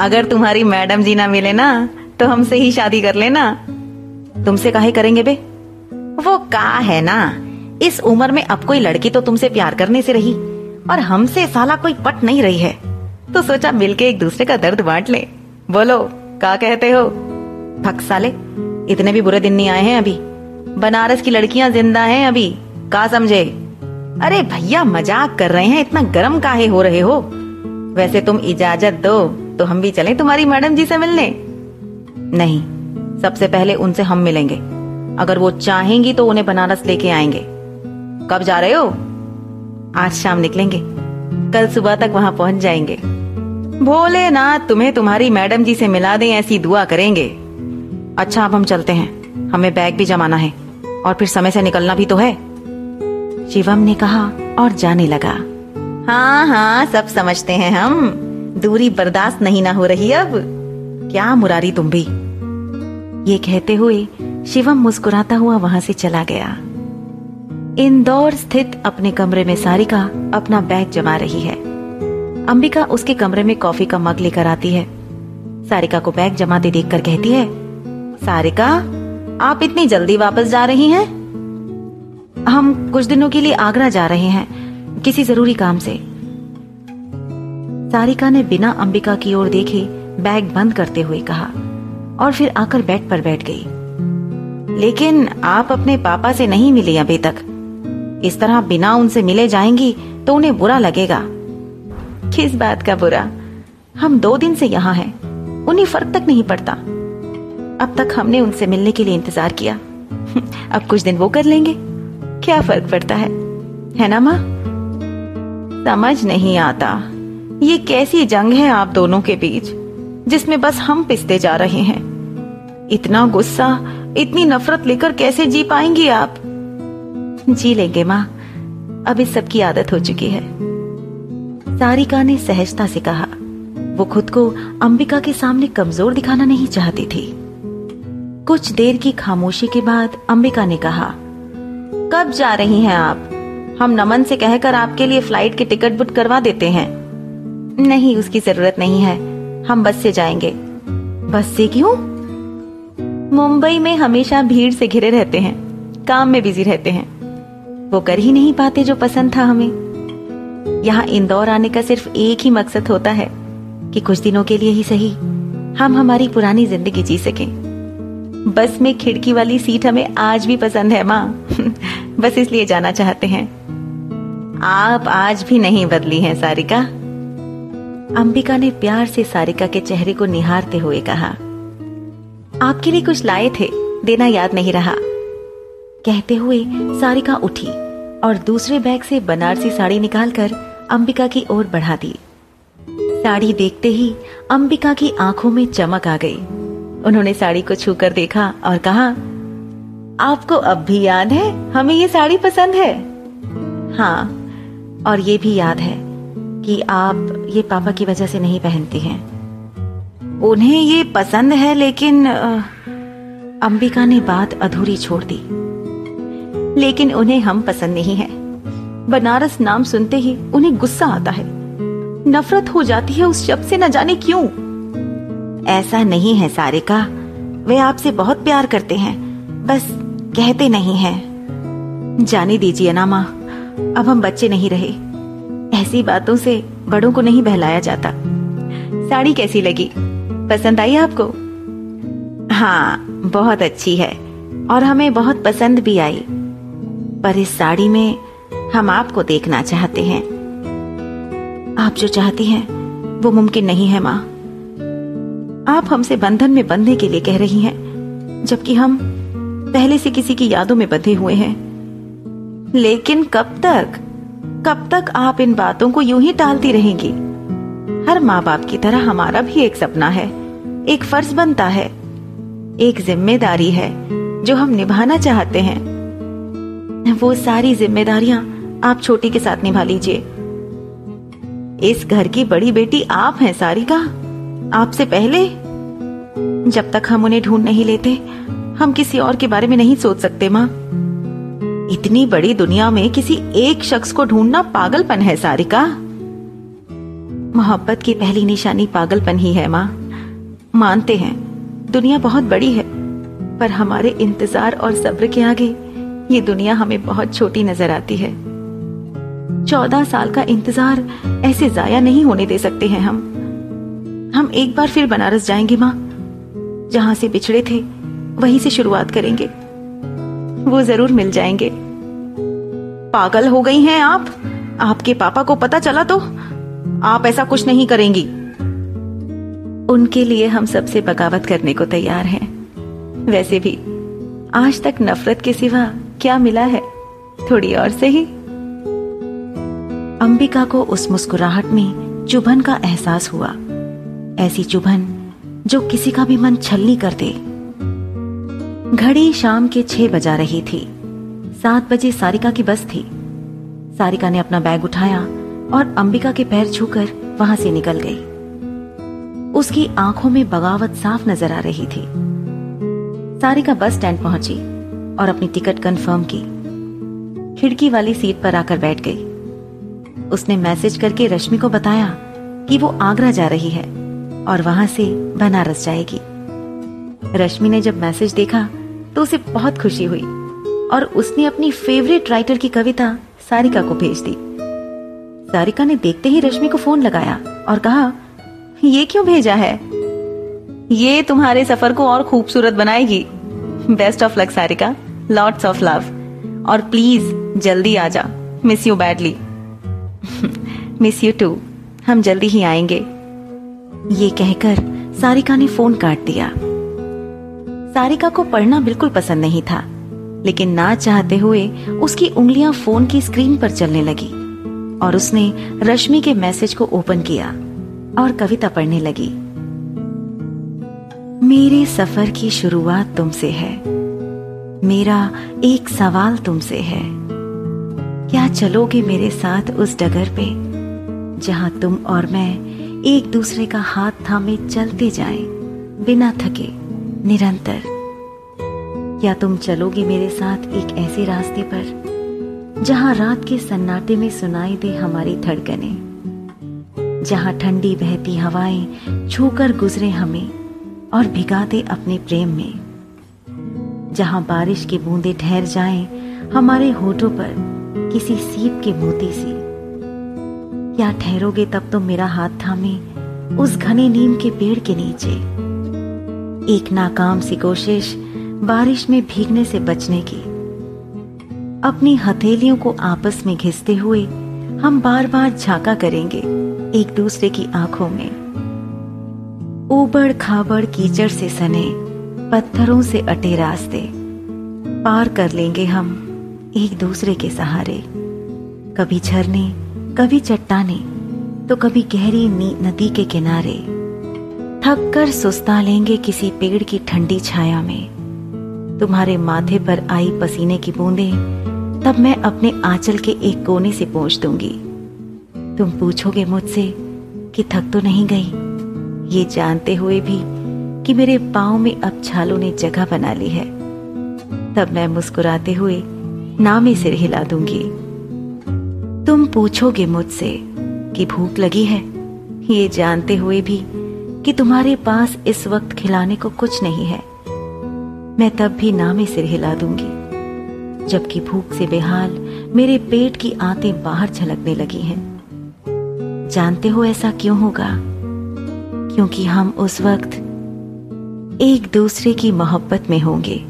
अगर तुम्हारी मैडम जी ना मिले ना तो हमसे ही शादी कर लेना। तुमसे काहे करेंगे बे? वो का है ना? इस उम्र में अब कोई लड़की तो तुमसे प्यार करने से रही, और हमसे साला कोई पट नहीं रही है। तो सोचा मिलके एक दूसरे का दर्द बांट ले। बोलो, का कहते हो? भक साले, इतने भी बुरे दिन नहीं आए हैं अभी। बनारस की लड़कियाँ ज़िंदा हैं अभी, का समझे? अरे भैया, मज़ाक कर रहे हैं, इतना गर्म काहे हो रहे हो? वैसे तुम इजाज़त दो। तो हम भी चलें तुम्हारी मैडम जी से मिलने? नहीं, सबसे पहले उनसे हम मिलेंगे। अगर वो चाहेंगी तो उन्हें बनारस लेके आएँगे। कब जा रहे हो? आज शाम निकलेंगे। कल सुबह तक वहाँ पहुँच जाएँगे। भोले ना तुम्हें तुम्हारी मैडम जी से मिला दें ऐसी दुआ करेंगे। अच्छा अब हम चलते हैं। हमें बैग भी जमाना है। और फिर समय से निकलना भी तो है। शिवम ने कहा और जाने लगा। हाँ हाँ सब समझते हैं हम। दूरी बर्दाश्त नहीं ना हो रही अब। क्या मुरारी तुम भी? ये कहते हुए शिवम मुस्कुराता हुआ वहाँ से चला गया। इंदौर स्थित अपने कमरे में सारिका अपना बैग जमा रही है। अंबिका उसके कमरे में कॉफ़ी का मग लेकर आती है। सारिका को बैग जमाते देखकर कहती है, सारिका, आप इतनी जल्दी वापस जा रही हैं? हम कुछ दिनों के लिए आगरा जा रहे हैं, किसी ज़रूरी काम से। सारिका ने बिना अंबिका की ओर देखे बैग बंद करते हुए कहा और फिर आकर बेड पर बैठ गई। लेकिन आप अपने पापा से नहीं मिली अभी तक। इस तरह बिना उनसे मिले जाएँगी तो उन्हें बुरा लगेगा। किस बात का बुरा? हम दो दिन से यहाँ हैं। उन्हें फ़र्क तक नहीं पड़ता। अब तक हमने उनसे मिलने के लिए इंतज़ार किया। अब कुछ दिन वो कर लेंगे। क्या फ़र्क पड़ता है? है ना माँ? समझ नहीं आता। ये कैसी जंग है आप दोनों के बीच, जिसमें बस हम पिसते जा रहे हैं? इतना गुस्सा, इतनी नफरत लेकर कैसे जी पाएँगी आप? जी लेंगे माँ, अब इस सब की आदत हो चुकी है। सारिका ने सहजता से कहा। वो खुद को अंबिका के सामने कमज़ोर दिखाना नहीं चाहती थी। कुछ देर की खामोशी के बाद अंबिका ने कहा, कब जा रही हैं आप? हम नमन से कहकर आपके लिए फ़्लाइट की टिकट बुक करवा देते हैं। नहीं, उसकी ज़रूरत नहीं है। हम बस से जाएँगे। बस से क्यों? मुंबई में हमेशा भीड़ से घिरे रहते हैं। काम में बिज़ी रहते हैं। वो कर ही नहीं पाते जो पसंद था हमें। यहाँ इंदौर आने का सिर्फ़ एक ही मकसद होता है कि कुछ दिनों के लिए ही सही। हम हमारी पुरानी ज़िंदगी जी सकें। बस में खिड़की वाली सीट हमें आज भी पसंद है, माँ। बस इसलिए जाना चाहते हैं। आप आज भी नहीं बदली हैं, सारिका। अंबिका ने प्यार से सारिका के चेहरे को निहारते हुए कहा, आपके लिए कुछ लाए थे, देना याद नहीं रहा। कहते हुए सारिका उठी और दूसरे बैग से बनारसी साड़ी निकालकर अंबिका की ओर बढ़ा दी। साड़ी देखते ही अंबिका की आँखों में चमक आ गई। उन्होंने साड़ी को छूकर देखा और कहा, आपको अब भी याद है? हमें ये साड़ी पसंद है? हाँ और ये भी याद है। कि आप ये पापा की वजह से नहीं पहनती हैं। उन्हें ये पसंद है, लेकिन अंबिका ने बात अधूरी छोड़ दी। लेकिन उन्हें हम पसंद नहीं है। बनारस नाम सुनते ही उन्हें गुस्सा आता है। नफरत हो जाती है उस शब्द से न जाने क्यों? ऐसा नहीं है सारिका। वे आपसे बहुत प्यार करते हैं। बस कहते नहीं हैं। जाने दीजिए ना माँ अब हम बच्चे नहीं रहे। ऐसी बातों से बड़ों को नहीं बहलाया जाता। साड़ी कैसी लगी? पसंद आई आपको? हाँ बहुत अच्छी है, और हमें बहुत पसंद भी आई। पर इस साड़ी में हम आपको देखना चाहते हैं। आप जो चाहती हैं, वो मुमकिन नहीं है, माँ। आप हमसे बंधन में बंधने के लिए कह रही हैं, जबकि हम पहले से किसी की यादों में बंधे हुए हैं। लेकिन कब तक? कब तक आप इन बातों को यूँ ही टालती रहेंगी? हर माँ बाप की तरह हमारा भी एक सपना है, एक फ़र्ज़ बनता है, एक ज़िम्मेदारी है, जो हम निभाना चाहते हैं। वो सारी जिम्मेदारियाँ आप छोटी के साथ निभा लीजिए। इस घर की बड़ी बेटी आप हैं सारिका आपसे पहले, जब तक हम उन्हें ढूंढ नहीं लेते, हम किसी और के बारे में नहीं सोच सकते, माँ। इतनी बड़ी दुनिया में किसी एक शख्स को ढूंढना पागलपन है, सारिका। मोहब्बत की पहली निशानी पागलपन ही है, माँ। मानते हैं, दुनिया बहुत बड़ी है, पर हमारे इंतज़ार और सब्र के आगे ये दुनिया हमें बहुत छोटी नज़र आती है। चौदह साल का इंतज़ार ऐसे जाया नहीं होने दे सकते हैं हम। हम एक बार फिर बनारस जाएँगे, माँ। जहाँ से बिछड़े थे, वहीं से शुरुआत करेंगे। वो ज़रूर मिल जाएँगे। पागल हो गई हैं आप। आपके पापा को पता चला तो आप ऐसा कुछ नहीं करेंगी। उनके लिए हम सबसे बगावत करने को तैयार हैं। वैसे भी, आज तक नफरत के सिवा क्या मिला है? थोड़ी और से ही। अंबिका को उस मुस्कुराहट में चुभन का एहसास हुआ। ऐसी चुभन जो किसी का भी मन छलनी कर दे। घड़ी शाम के छह बजा रही थी। सात बजे सारिका की बस थी। सारिका ने अपना बैग उठाया और अंबिका के पैर छूकर वहाँ से निकल गई। उसकी आँखों में बगावत साफ़ नज़र आ रही थी। सारिका बस स्टैंड पहुँची और अपनी टिकट कंफर्म की। खिड़की वाली सीट पर आकर बैठ गई। उसने मैसेज करके रश्मि को बताया कि वो आगरा जा रही है और वहाँ से बनारस जाएगी। रश्मि ने जब मैसेज देखा तो उसे बहुत खुशी हुई और उसने अपनी फेवरेट राइटर की कविता सारिका को भेज दी। सारिका ने देखते ही रश्मि को फ़ोन लगाया और कहा, ये क्यों भेजा है? ये तुम्हारे सफ़र को और खूबसूरत बनाएगी। Best of luck Sarika. Lots of love और प्लीज़ जल्दी आ जा। Miss you badly miss you too हम जल्दी ही आएँगे। ये कहकर सारिका ने फ़ोन काट दिया। सारिका को पढ़ना बिल्कुल पसंद नहीं था, लेकिन ना चाहते हुए उसकी उंगलियाँ फ़ोन की स्क्रीन पर चलने लगी और उसने रश्मि के मैसेज को ओपन किया और कविता पढ़ने लगी। मेरे सफ़र की शुरुआत तुमसे है। मेरा एक सवाल तुमसे है। क्या चलोगे मेरे साथ उस डगर पे, जहाँ तुम और मैं एक दूसरे का हाथ थामे चलते जाएँ, बिना थके? निरंतर। क्या तुम चलोगे मेरे साथ एक ऐसे रास्ते पर, जहाँ रात के सन्नाटे में सुनाई दे हमारी धड़कने, जहाँ ठंडी बहती हवाएँ छूकर गुजरे हमें और भिगा दे अपने प्रेम में, जहाँ बारिश की बूंदे ठहर जाएँ हमारे होठों पर किसी सीप के मोती से। क्या ठहरोगे तब तो मेरा हाथ थामे उस घने नीम के पेड़ के नीचे एक नाकाम सी कोशिश बारिश में भीगने से बचने की। अपनी हथेलियों को आपस में घिसते हुए हम बार बार झांका करेंगे एक दूसरे की आँखों में। ऊबड़ खाबड़ कीचड़ से सने पत्थरों से अटे रास्ते। पार कर लेंगे हम एक दूसरे के सहारे। कभी झरने, कभी चट्टाने तो कभी गहरी नदी के किनारे। थक कर सुस्ता लेंगे किसी पेड़ की ठंडी छाया में। तुम्हारे माथे पर आई पसीने की बूंदे, तब मैं अपने आंचल के एक कोने से पहुँच दूँगी। तुम पूछोगे मुझसे कि थक तो नहीं गई? ये जानते हुए भी कि मेरे पाँव में अब छालों ने जगह बना ली है। तब मैं मुस्कुराते हुए नामे सिर हिला दूँगी। तुम पूछोगे मुझसे कि भूख लगी है? ये जानते हुए भी कि तुम्हारे पास इस वक्त खिलाने को कुछ नहीं है। मैं तब भी नामे सिर हिला दूँगी, जबकि भूख से बेहाल मेरे पेट की आंतें बाहर झलकने लगी हैं। जानते हो ऐसा क्यों होगा? क्योंकि हम उस वक्त एक दूसरे की मोहब्बत में होंगे।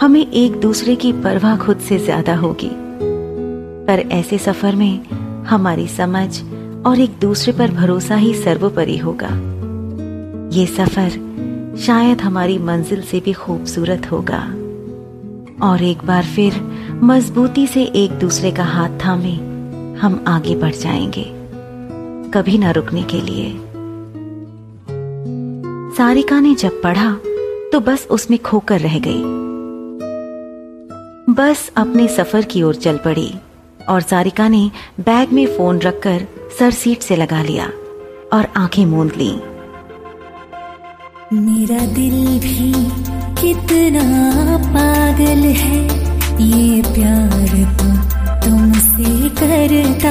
हमें एक दूसरे की परवाह खुद से ज़्यादा होगी। पर ऐसे सफ़र में हमारी समझ और एक दूसरे पर भरोसा ही सर्वोपरि होगा। ये सफ़र शायद हमारी मंजिल से भी खूबसूरत होगा। और एक बार फिर मजबूती से एक दूसरे का हाथ थामे, हम आगे बढ़ जाएँगे। कभी ना रुकने के लिए। सारिका ने जब पढ़ा तो बस उसमें खोकर रह गई। बस अपने सफ़र की ओर चल पड़ी, और सारिका ने बैग में फ़ोन रखकर सर सीट से लगा लिया, और आँखें मूंद ली। मेरा दिल भी कितना पागल है ये प्यार तो तुमसे करता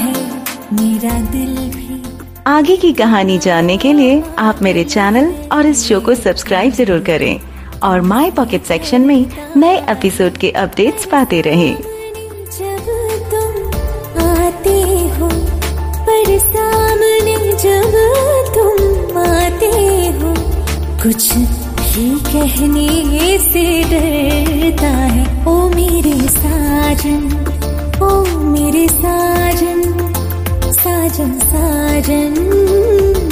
है मेरा दिल भी आगे की कहानी जानने के लिए आप मेरे चैनल और इस शो को सब्सक्राइब ज़रूर करें और माई पॉकेट सेक्शन में नए एपिसोड के अपडेट्स पाते रहें। जब तुम आते हो पर सामने जब तुम आते हो कुछ भी कहने से डरता है। ओ मेरे साजन, ओ मेरे साजन साजन साजन। साजन